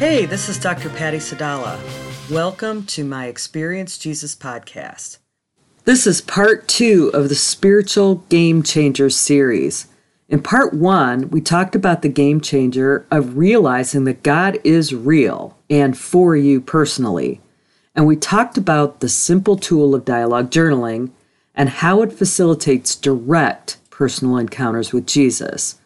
Hey, this is Dr. Patty Sadala. Welcome to my Experience Jesus podcast. This is part two of the Spiritual Game Changers series. In part one, we talked about the game changer of realizing that God is real and for you personally. And we talked about the simple tool of dialogue journaling and how it facilitates direct personal encounters with Jesus.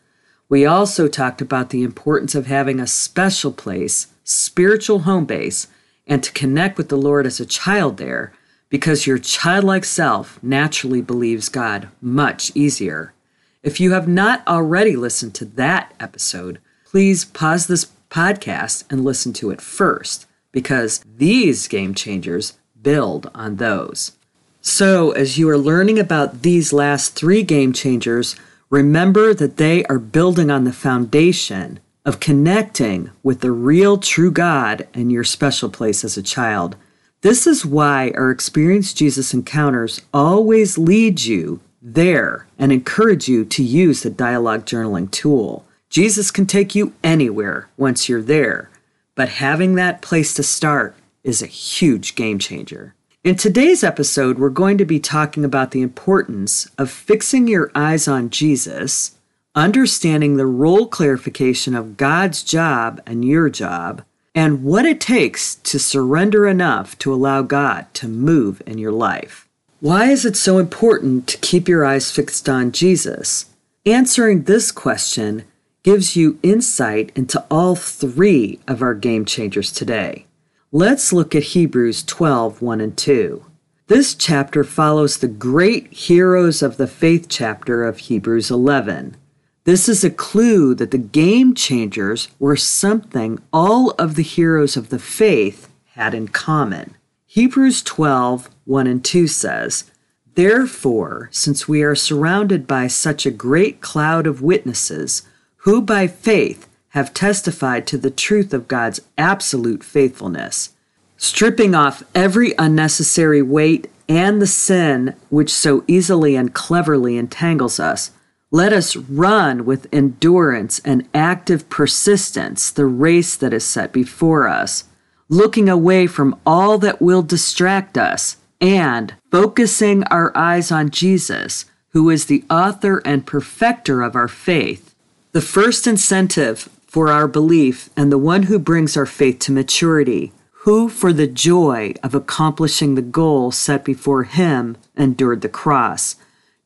We also talked about the importance of having a special place, spiritual home base, and to connect with the Lord as a child there because your childlike self naturally believes God much easier. If you have not already listened to that episode, please pause this podcast and listen to it first because these game changers build on those. So, as you are learning about these last three game changers, remember that they are building on the foundation of connecting with the real true God and your special place as a child. This is why our Experience Jesus encounters always lead you there and encourage you to use the dialogue journaling tool. Jesus can take you anywhere once you're there, but having that place to start is a huge game changer. In today's episode, we're going to be talking about the importance of fixing your eyes on Jesus, understanding the role clarification of God's job and your job, and what it takes to surrender enough to allow God to move in your life. Why is it so important to keep your eyes fixed on Jesus? Answering this question gives you insight into all three of our game changers today. Let's look at Hebrews 12 1 and 2. This chapter follows the great heroes of the faith chapter of Hebrews 11. This is a clue that the game changers were something all of the heroes of the faith had in common. Hebrews 12 1 and 2 says, Therefore, since we are surrounded by such a great cloud of witnesses, who by faith have testified to the truth of God's absolute faithfulness, stripping off every unnecessary weight and the sin which so easily and cleverly entangles us. Let us run with endurance and active persistence the race that is set before us, looking away from all that will distract us and focusing our eyes on Jesus, who is the author and perfecter of our faith. The first incentive for our belief and the one who brings our faith to maturity, who, for the joy of accomplishing the goal set before him, endured the cross,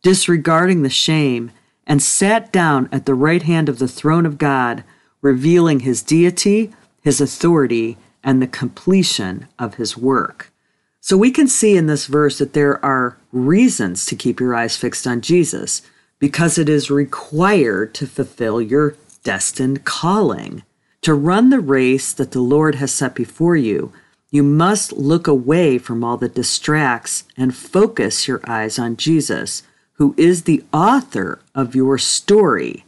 disregarding the shame, and sat down at the right hand of the throne of God, revealing his deity, his authority, and the completion of his work. So we can see in this verse that there are reasons to keep your eyes fixed on Jesus because it is required to fulfill your destined calling. To run the race that the Lord has set before you, you must look away from all that distracts and focus your eyes on Jesus, who is the author of your story,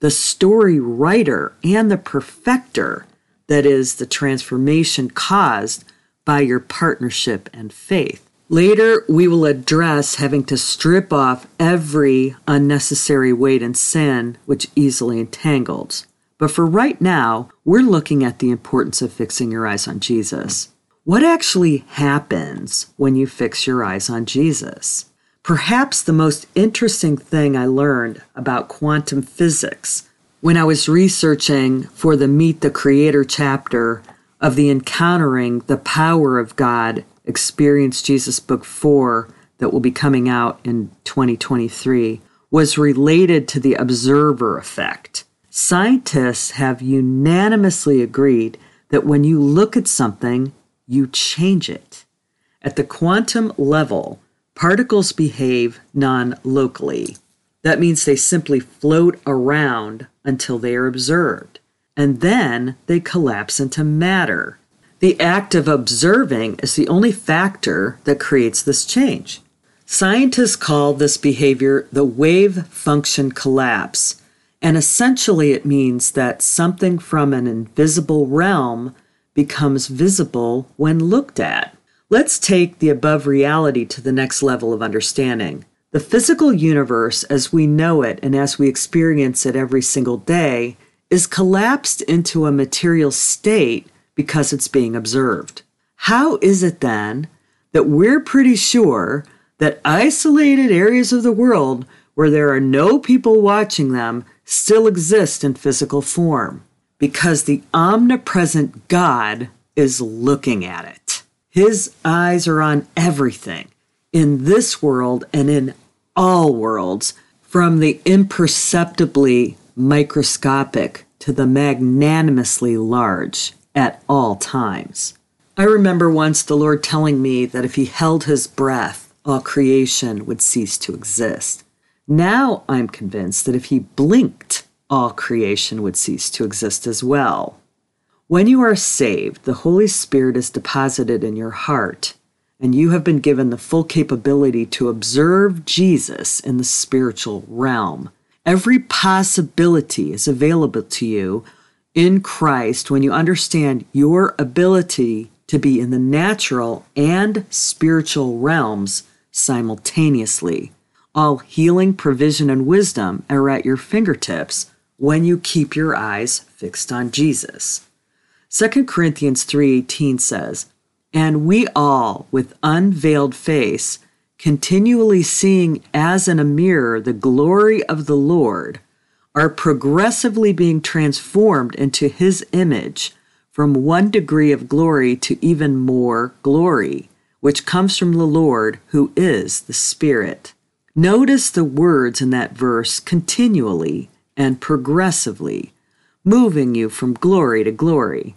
the story writer, and the perfecter that is, the transformation caused by your partnership and faith. Later, we will address having to strip off every unnecessary weight and sin which easily entangles. But for right now, we're looking at the importance of fixing your eyes on Jesus. What actually happens when you fix your eyes on Jesus? Perhaps the most interesting thing I learned about quantum physics when I was researching for the Meet the Creator chapter of the Encountering the Power of God Experience Jesus Book 4 that will be coming out in 2023 was related to the observer effect. Scientists have unanimously agreed that when you look at something, you change it. At the quantum level, particles behave non locally. That means they simply float around until they are observed, and then they collapse into matter. The act of observing is the only factor that creates this change. Scientists call this behavior the wave function collapse, and essentially it means that something from an invisible realm becomes visible when looked at. Let's take the above reality to the next level of understanding. The physical universe, as we know it and as we experience it every single day, is collapsed into a material state because it's being observed. How is it then that we're pretty sure that isolated areas of the world where there are no people watching them still exist in physical form? Because the omnipresent God is looking at it. His eyes are on everything in this world and in all worlds, from the imperceptibly microscopic to the magnanimously large at all times. I remember once the Lord telling me that if He held His breath, all creation would cease to exist. Now I'm convinced that if He blinked, all creation would cease to exist as well. When you are saved, the Holy Spirit is deposited in your heart, and you have been given the full capability to observe Jesus in the spiritual realm. Every possibility is available to you in Christ when you understand your ability to be in the natural and spiritual realms simultaneously. All healing, provision, and wisdom are at your fingertips when you keep your eyes fixed on Jesus. 2 Corinthians 3:18 says, "And we all with unveiled face, continually seeing as in a mirror the glory of the Lord, are progressively being transformed into his image from one degree of glory to even more glory, which comes from the Lord who is the Spirit. Notice the words in that verse continually and progressively, moving you from glory to glory.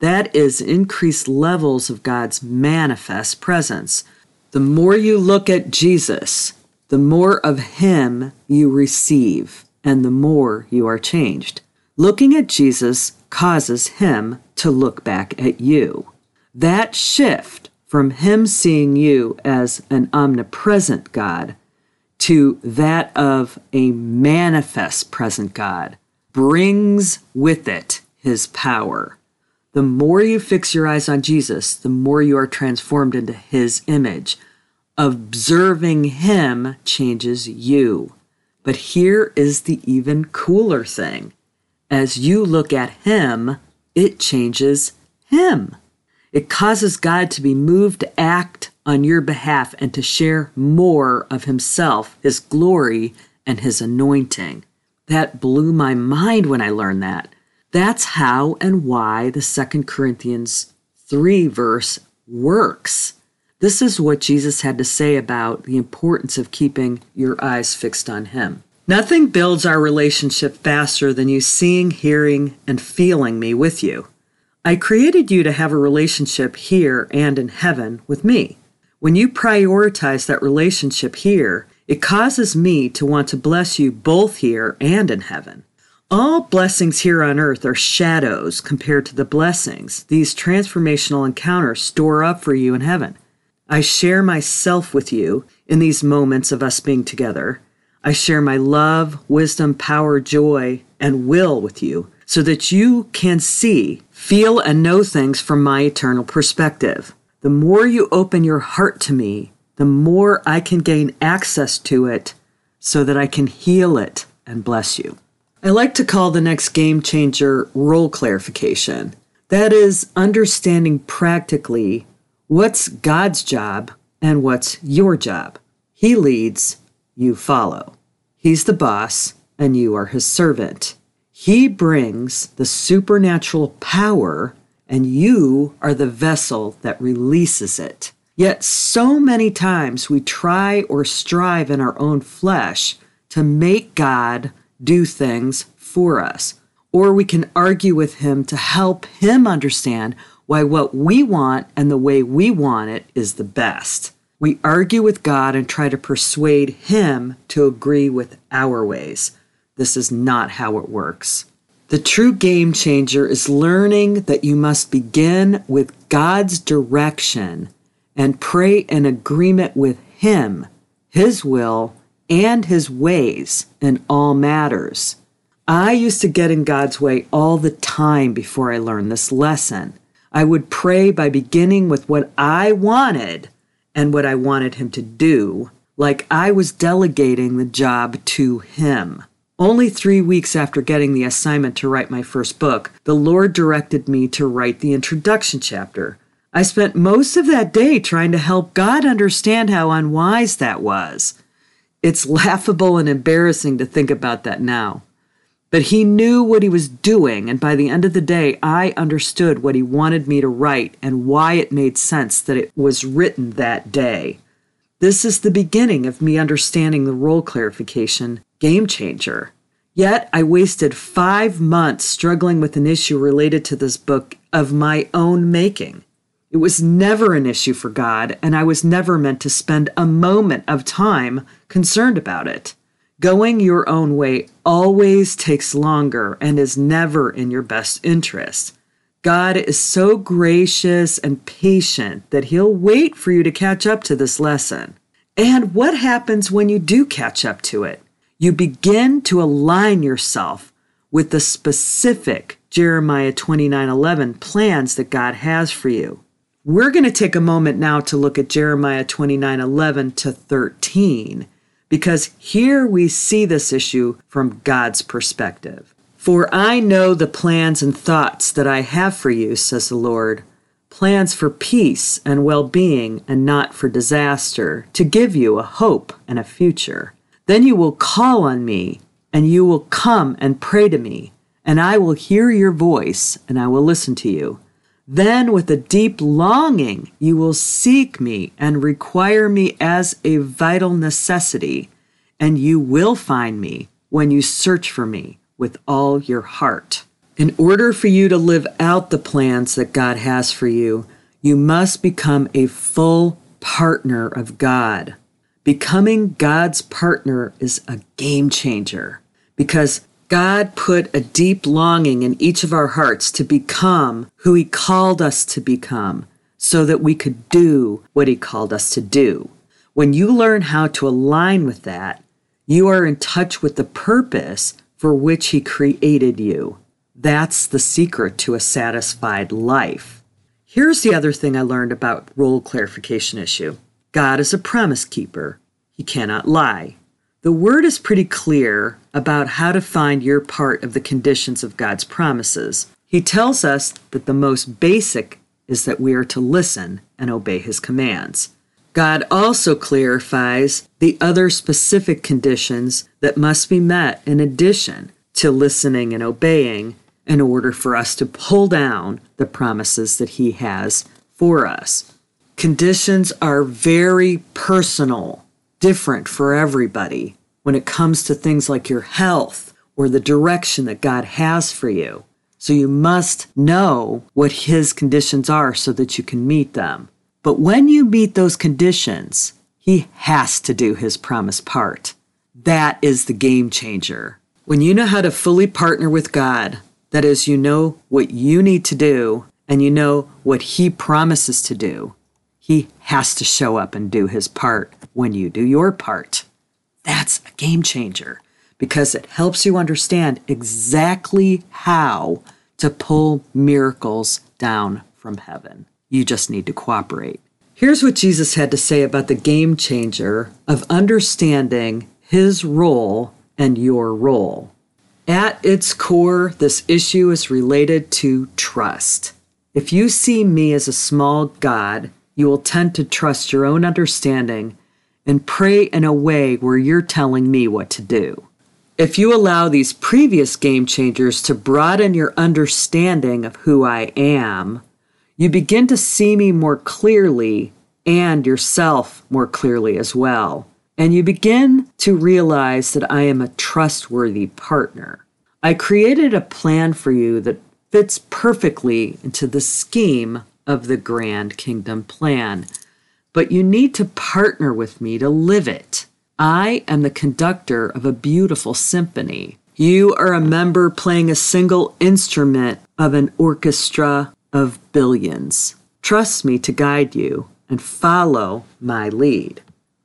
That is increased levels of God's manifest presence. The more you look at Jesus, the more of Him you receive and the more you are changed. Looking at Jesus causes him to look back at you. That shift from him seeing you as an omnipresent God to that of a manifest present God brings with it his power. The more you fix your eyes on Jesus, the more you are transformed into his image. Observing him changes you. But here is the even cooler thing as you look at Him, it changes Him. It causes God to be moved to act on your behalf and to share more of Himself, His glory, and His anointing. That blew my mind when I learned that. That's how and why the Second Corinthians 3 verse works. This is what Jesus had to say about the importance of keeping your eyes fixed on Him. Nothing builds our relationship faster than you seeing, hearing, and feeling me with you. I created you to have a relationship here and in heaven with me. When you prioritize that relationship here, it causes me to want to bless you both here and in heaven. All blessings here on earth are shadows compared to the blessings these transformational encounters store up for you in heaven. I share myself with you in these moments of us being together, I share my love, wisdom, power, joy, and will with you so that you can see, feel, and know things from my eternal perspective. The more you open your heart to me, the more I can gain access to it so that I can heal it and bless you. I like to call the next game changer role clarification. That is understanding practically what's God's job and what's your job. He leads, you follow. He's the boss, and you are his servant. He brings the supernatural power, and you are the vessel that releases it. Yet, so many times we try or strive in our own flesh to make God do things for us. Or we can argue with Him to help Him understand why what we want and the way we want it is the best. We argue with God and try to persuade Him to agree with our ways. This is not how it works. The true game changer is learning that you must begin with God's direction and pray in agreement with Him, His will, and His ways in all matters. I used to get in God's way all the time before I learned this lesson. I would pray by beginning with what I wanted and what I wanted him to do, like I was delegating the job to him. Only three weeks after getting the assignment to write my first book, the Lord directed me to write the introduction chapter. I spent most of that day trying to help God understand how unwise that was. It's laughable and embarrassing to think about that now. But he knew what he was doing, and by the end of the day, I understood what he wanted me to write and why it made sense that it was written that day. This is the beginning of me understanding the role clarification game changer. Yet I wasted five months struggling with an issue related to this book of my own making. It was never an issue for God, and I was never meant to spend a moment of time concerned about it. Going your own way always takes longer and is never in your best interest. God is so gracious and patient that He'll wait for you to catch up to this lesson. And what happens when you do catch up to it? You begin to align yourself with the specific Jeremiah 29:11 plans that God has for you. We're going to take a moment now to look at Jeremiah 29:11 to 13 because here we see this issue from God's perspective. For I know the plans and thoughts that I have for you, says the Lord, plans for peace and well-being and not for disaster, to give you a hope and a future. Then you will call on me, and you will come and pray to me, and I will hear your voice, and I will listen to you. Then, with a deep longing, you will seek me and require me as a vital necessity, and you will find me when you search for me with all your heart. In order for you to live out the plans that God has for you, you must become a full partner of God. Becoming God's partner is a game changer because God put a deep longing in each of our hearts to become who He called us to become so that we could do what He called us to do. When you learn how to align with that, you are in touch with the purpose for which He created you. That's the secret to a satisfied life. Here's the other thing I learned about role clarification issue. God is a promise keeper. He cannot lie. The word is pretty clear about how to find your part of the conditions of God's promises. He tells us that the most basic is that we are to listen and obey his commands. God also clarifies the other specific conditions that must be met in addition to listening and obeying in order for us to pull down the promises that he has for us. Conditions are very personal, different for everybody when it comes to things like your health or the direction that God has for you. So you must know what His conditions are so that you can meet them. But when you meet those conditions, He has to do His promised part. That is the game changer. When you know how to fully partner with God, that is, you know what you need to do and you know what He promises to do, he has to show up and do his part when you do your part. That's a game changer because it helps you understand exactly how to pull miracles down from heaven. You just need to cooperate. Here's what Jesus had to say about the game changer of understanding his role and your role. At its core, this issue is related to trust. If you see me as a small God, you will tend to trust your own understanding and pray in a way where you're telling me what to do. If you allow these previous game changers to broaden your understanding of who I am, you begin to see me more clearly and yourself more clearly as well. And you begin to realize that I am a trustworthy partner. I created a plan for you that fits perfectly into the scheme of the grand kingdom plan. But you need to partner with me to live it. I am the conductor of a beautiful symphony. You are a member playing a single instrument of an orchestra of billions. Trust me to guide you and follow my lead.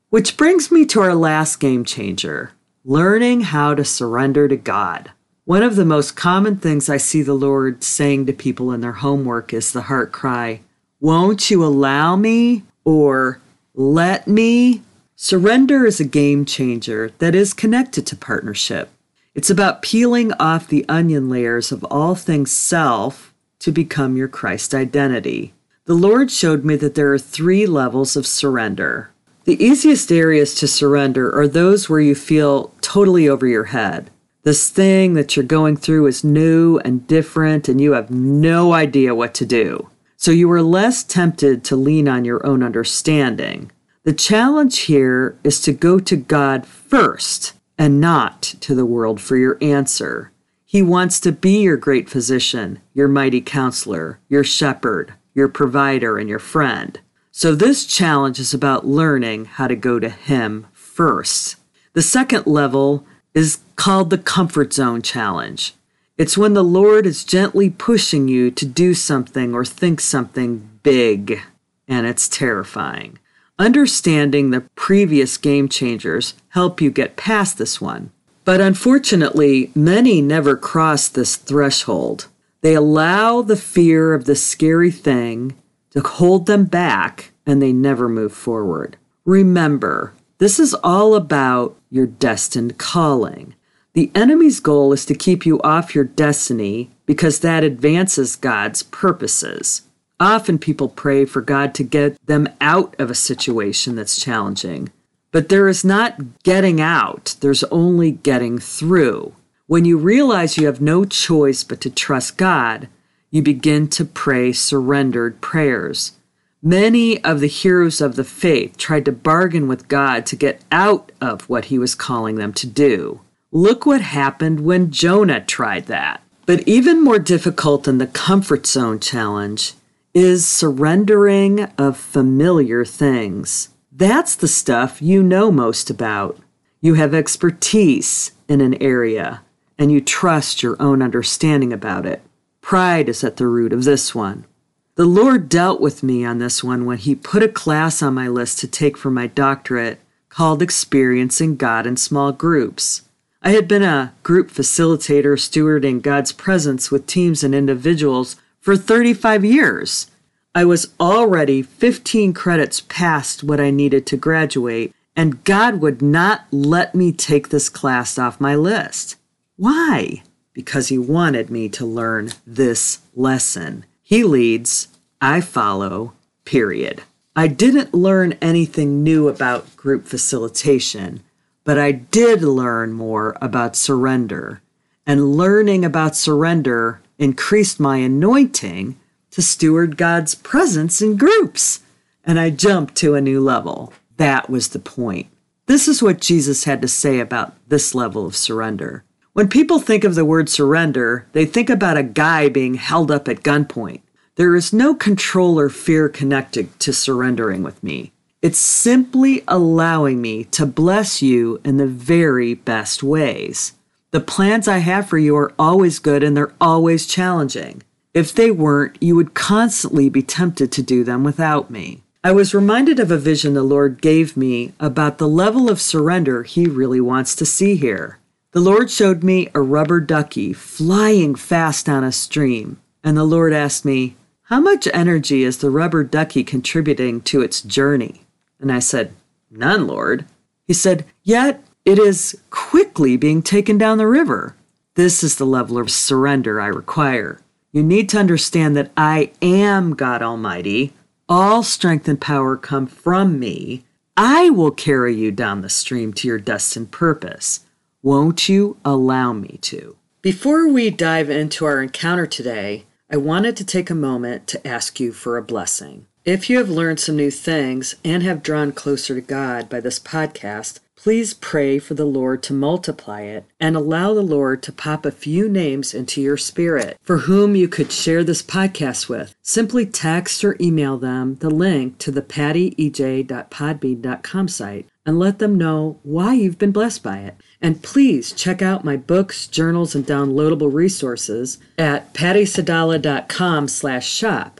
Which brings me to our last game changer learning how to surrender to God. One of the most common things I see the Lord saying to people in their homework is the heart cry, Won't you allow me? Or Let me? Surrender is a game changer that is connected to partnership. It's about peeling off the onion layers of all things self to become your Christ identity. The Lord showed me that there are three levels of surrender. The easiest areas to surrender are those where you feel totally over your head. This thing that you're going through is new and different, and you have no idea what to do. So you are less tempted to lean on your own understanding. The challenge here is to go to God first and not to the world for your answer. He wants to be your great physician, your mighty counselor, your shepherd, your provider, and your friend. So, this challenge is about learning how to go to Him first. The second level is called the comfort zone challenge. It's when the Lord is gently pushing you to do something or think something big, and it's terrifying. Understanding the previous game changers help you get past this one. But unfortunately, many never cross this threshold. They allow the fear of the scary thing to hold them back and they never move forward. Remember, this is all about your destined calling. The enemy's goal is to keep you off your destiny because that advances God's purposes. Often people pray for God to get them out of a situation that's challenging, but there is not getting out, there's only getting through. When you realize you have no choice but to trust God, you begin to pray surrendered prayers. Many of the heroes of the faith tried to bargain with God to get out of what he was calling them to do. Look what happened when Jonah tried that. But even more difficult than the comfort zone challenge is surrendering of familiar things. That's the stuff you know most about. You have expertise in an area and you trust your own understanding about it. Pride is at the root of this one. The Lord dealt with me on this one when He put a class on my list to take for my doctorate called Experiencing God in Small Groups. I had been a group facilitator stewarding God's presence with teams and individuals for 35 years. I was already 15 credits past what I needed to graduate, and God would not let me take this class off my list. Why? Because He wanted me to learn this lesson. He leads, I follow, period. I didn't learn anything new about group facilitation but I did learn more about surrender. And learning about surrender increased my anointing to steward God's presence in groups. And I jumped to a new level. That was the point. This is what Jesus had to say about this level of surrender. When people think of the word surrender, they think about a guy being held up at gunpoint. There is no control or fear connected to surrendering with me. It's simply allowing me to bless you in the very best ways. The plans I have for you are always good and they're always challenging. If they weren't, you would constantly be tempted to do them without me. I was reminded of a vision the Lord gave me about the level of surrender He really wants to see here. The Lord showed me a rubber ducky flying fast down a stream, and the Lord asked me, How much energy is the rubber ducky contributing to its journey? And I said, None, Lord. He said, Yet it is quickly being taken down the river. This is the level of surrender I require. You need to understand that I am God Almighty. All strength and power come from me. I will carry you down the stream to your destined purpose. Won't you allow me to? Before we dive into our encounter today, I wanted to take a moment to ask you for a blessing. If you have learned some new things and have drawn closer to God by this podcast, please pray for the Lord to multiply it and allow the Lord to pop a few names into your spirit for whom you could share this podcast with. Simply text or email them the link to the pattyej.podbean.com site and let them know why you've been blessed by it. And please check out my books, journals, and downloadable resources at pattysadala.com slash shop.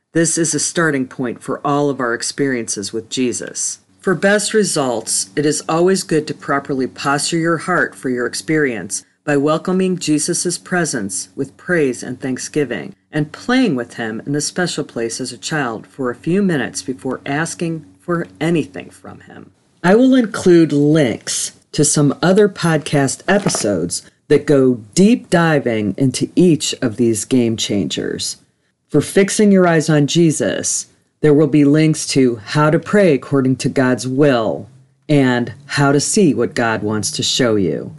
This is a starting point for all of our experiences with Jesus. For best results, it is always good to properly posture your heart for your experience by welcoming Jesus' presence with praise and thanksgiving, and playing with him in the special place as a child for a few minutes before asking for anything from him. I will include links to some other podcast episodes that go deep diving into each of these game changers. For fixing your eyes on Jesus, there will be links to how to pray according to God's will and how to see what God wants to show you.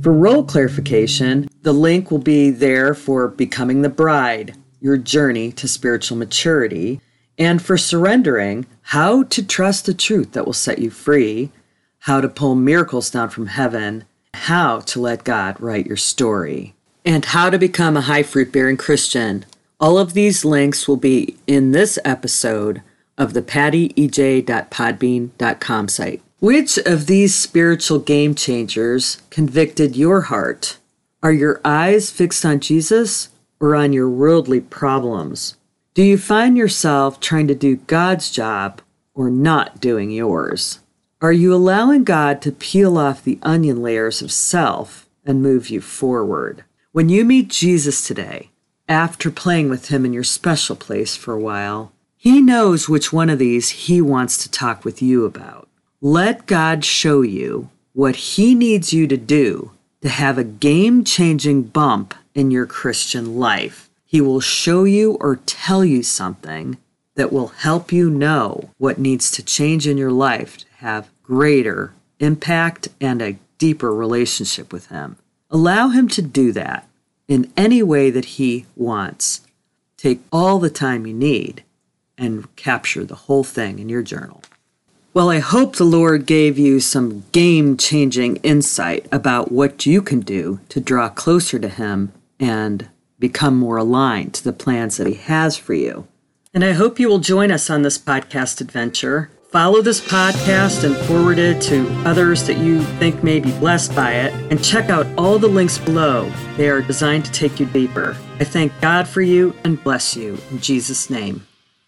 For role clarification, the link will be there for becoming the bride, your journey to spiritual maturity, and for surrendering, how to trust the truth that will set you free, how to pull miracles down from heaven, how to let God write your story, and how to become a high fruit bearing Christian. All of these links will be in this episode of the pattyej.podbean.com site. Which of these spiritual game changers convicted your heart? Are your eyes fixed on Jesus or on your worldly problems? Do you find yourself trying to do God's job or not doing yours? Are you allowing God to peel off the onion layers of self and move you forward? When you meet Jesus today, after playing with him in your special place for a while, he knows which one of these he wants to talk with you about. Let God show you what He needs you to do to have a game changing bump in your Christian life. He will show you or tell you something that will help you know what needs to change in your life to have greater impact and a deeper relationship with Him. Allow Him to do that in any way that He wants. Take all the time you need and capture the whole thing in your journal. Well, I hope the Lord gave you some game changing insight about what you can do to draw closer to Him and become more aligned to the plans that He has for you. And I hope you will join us on this podcast adventure. Follow this podcast and forward it to others that you think may be blessed by it. And check out all the links below. They are designed to take you deeper. I thank God for you and bless you in Jesus' name.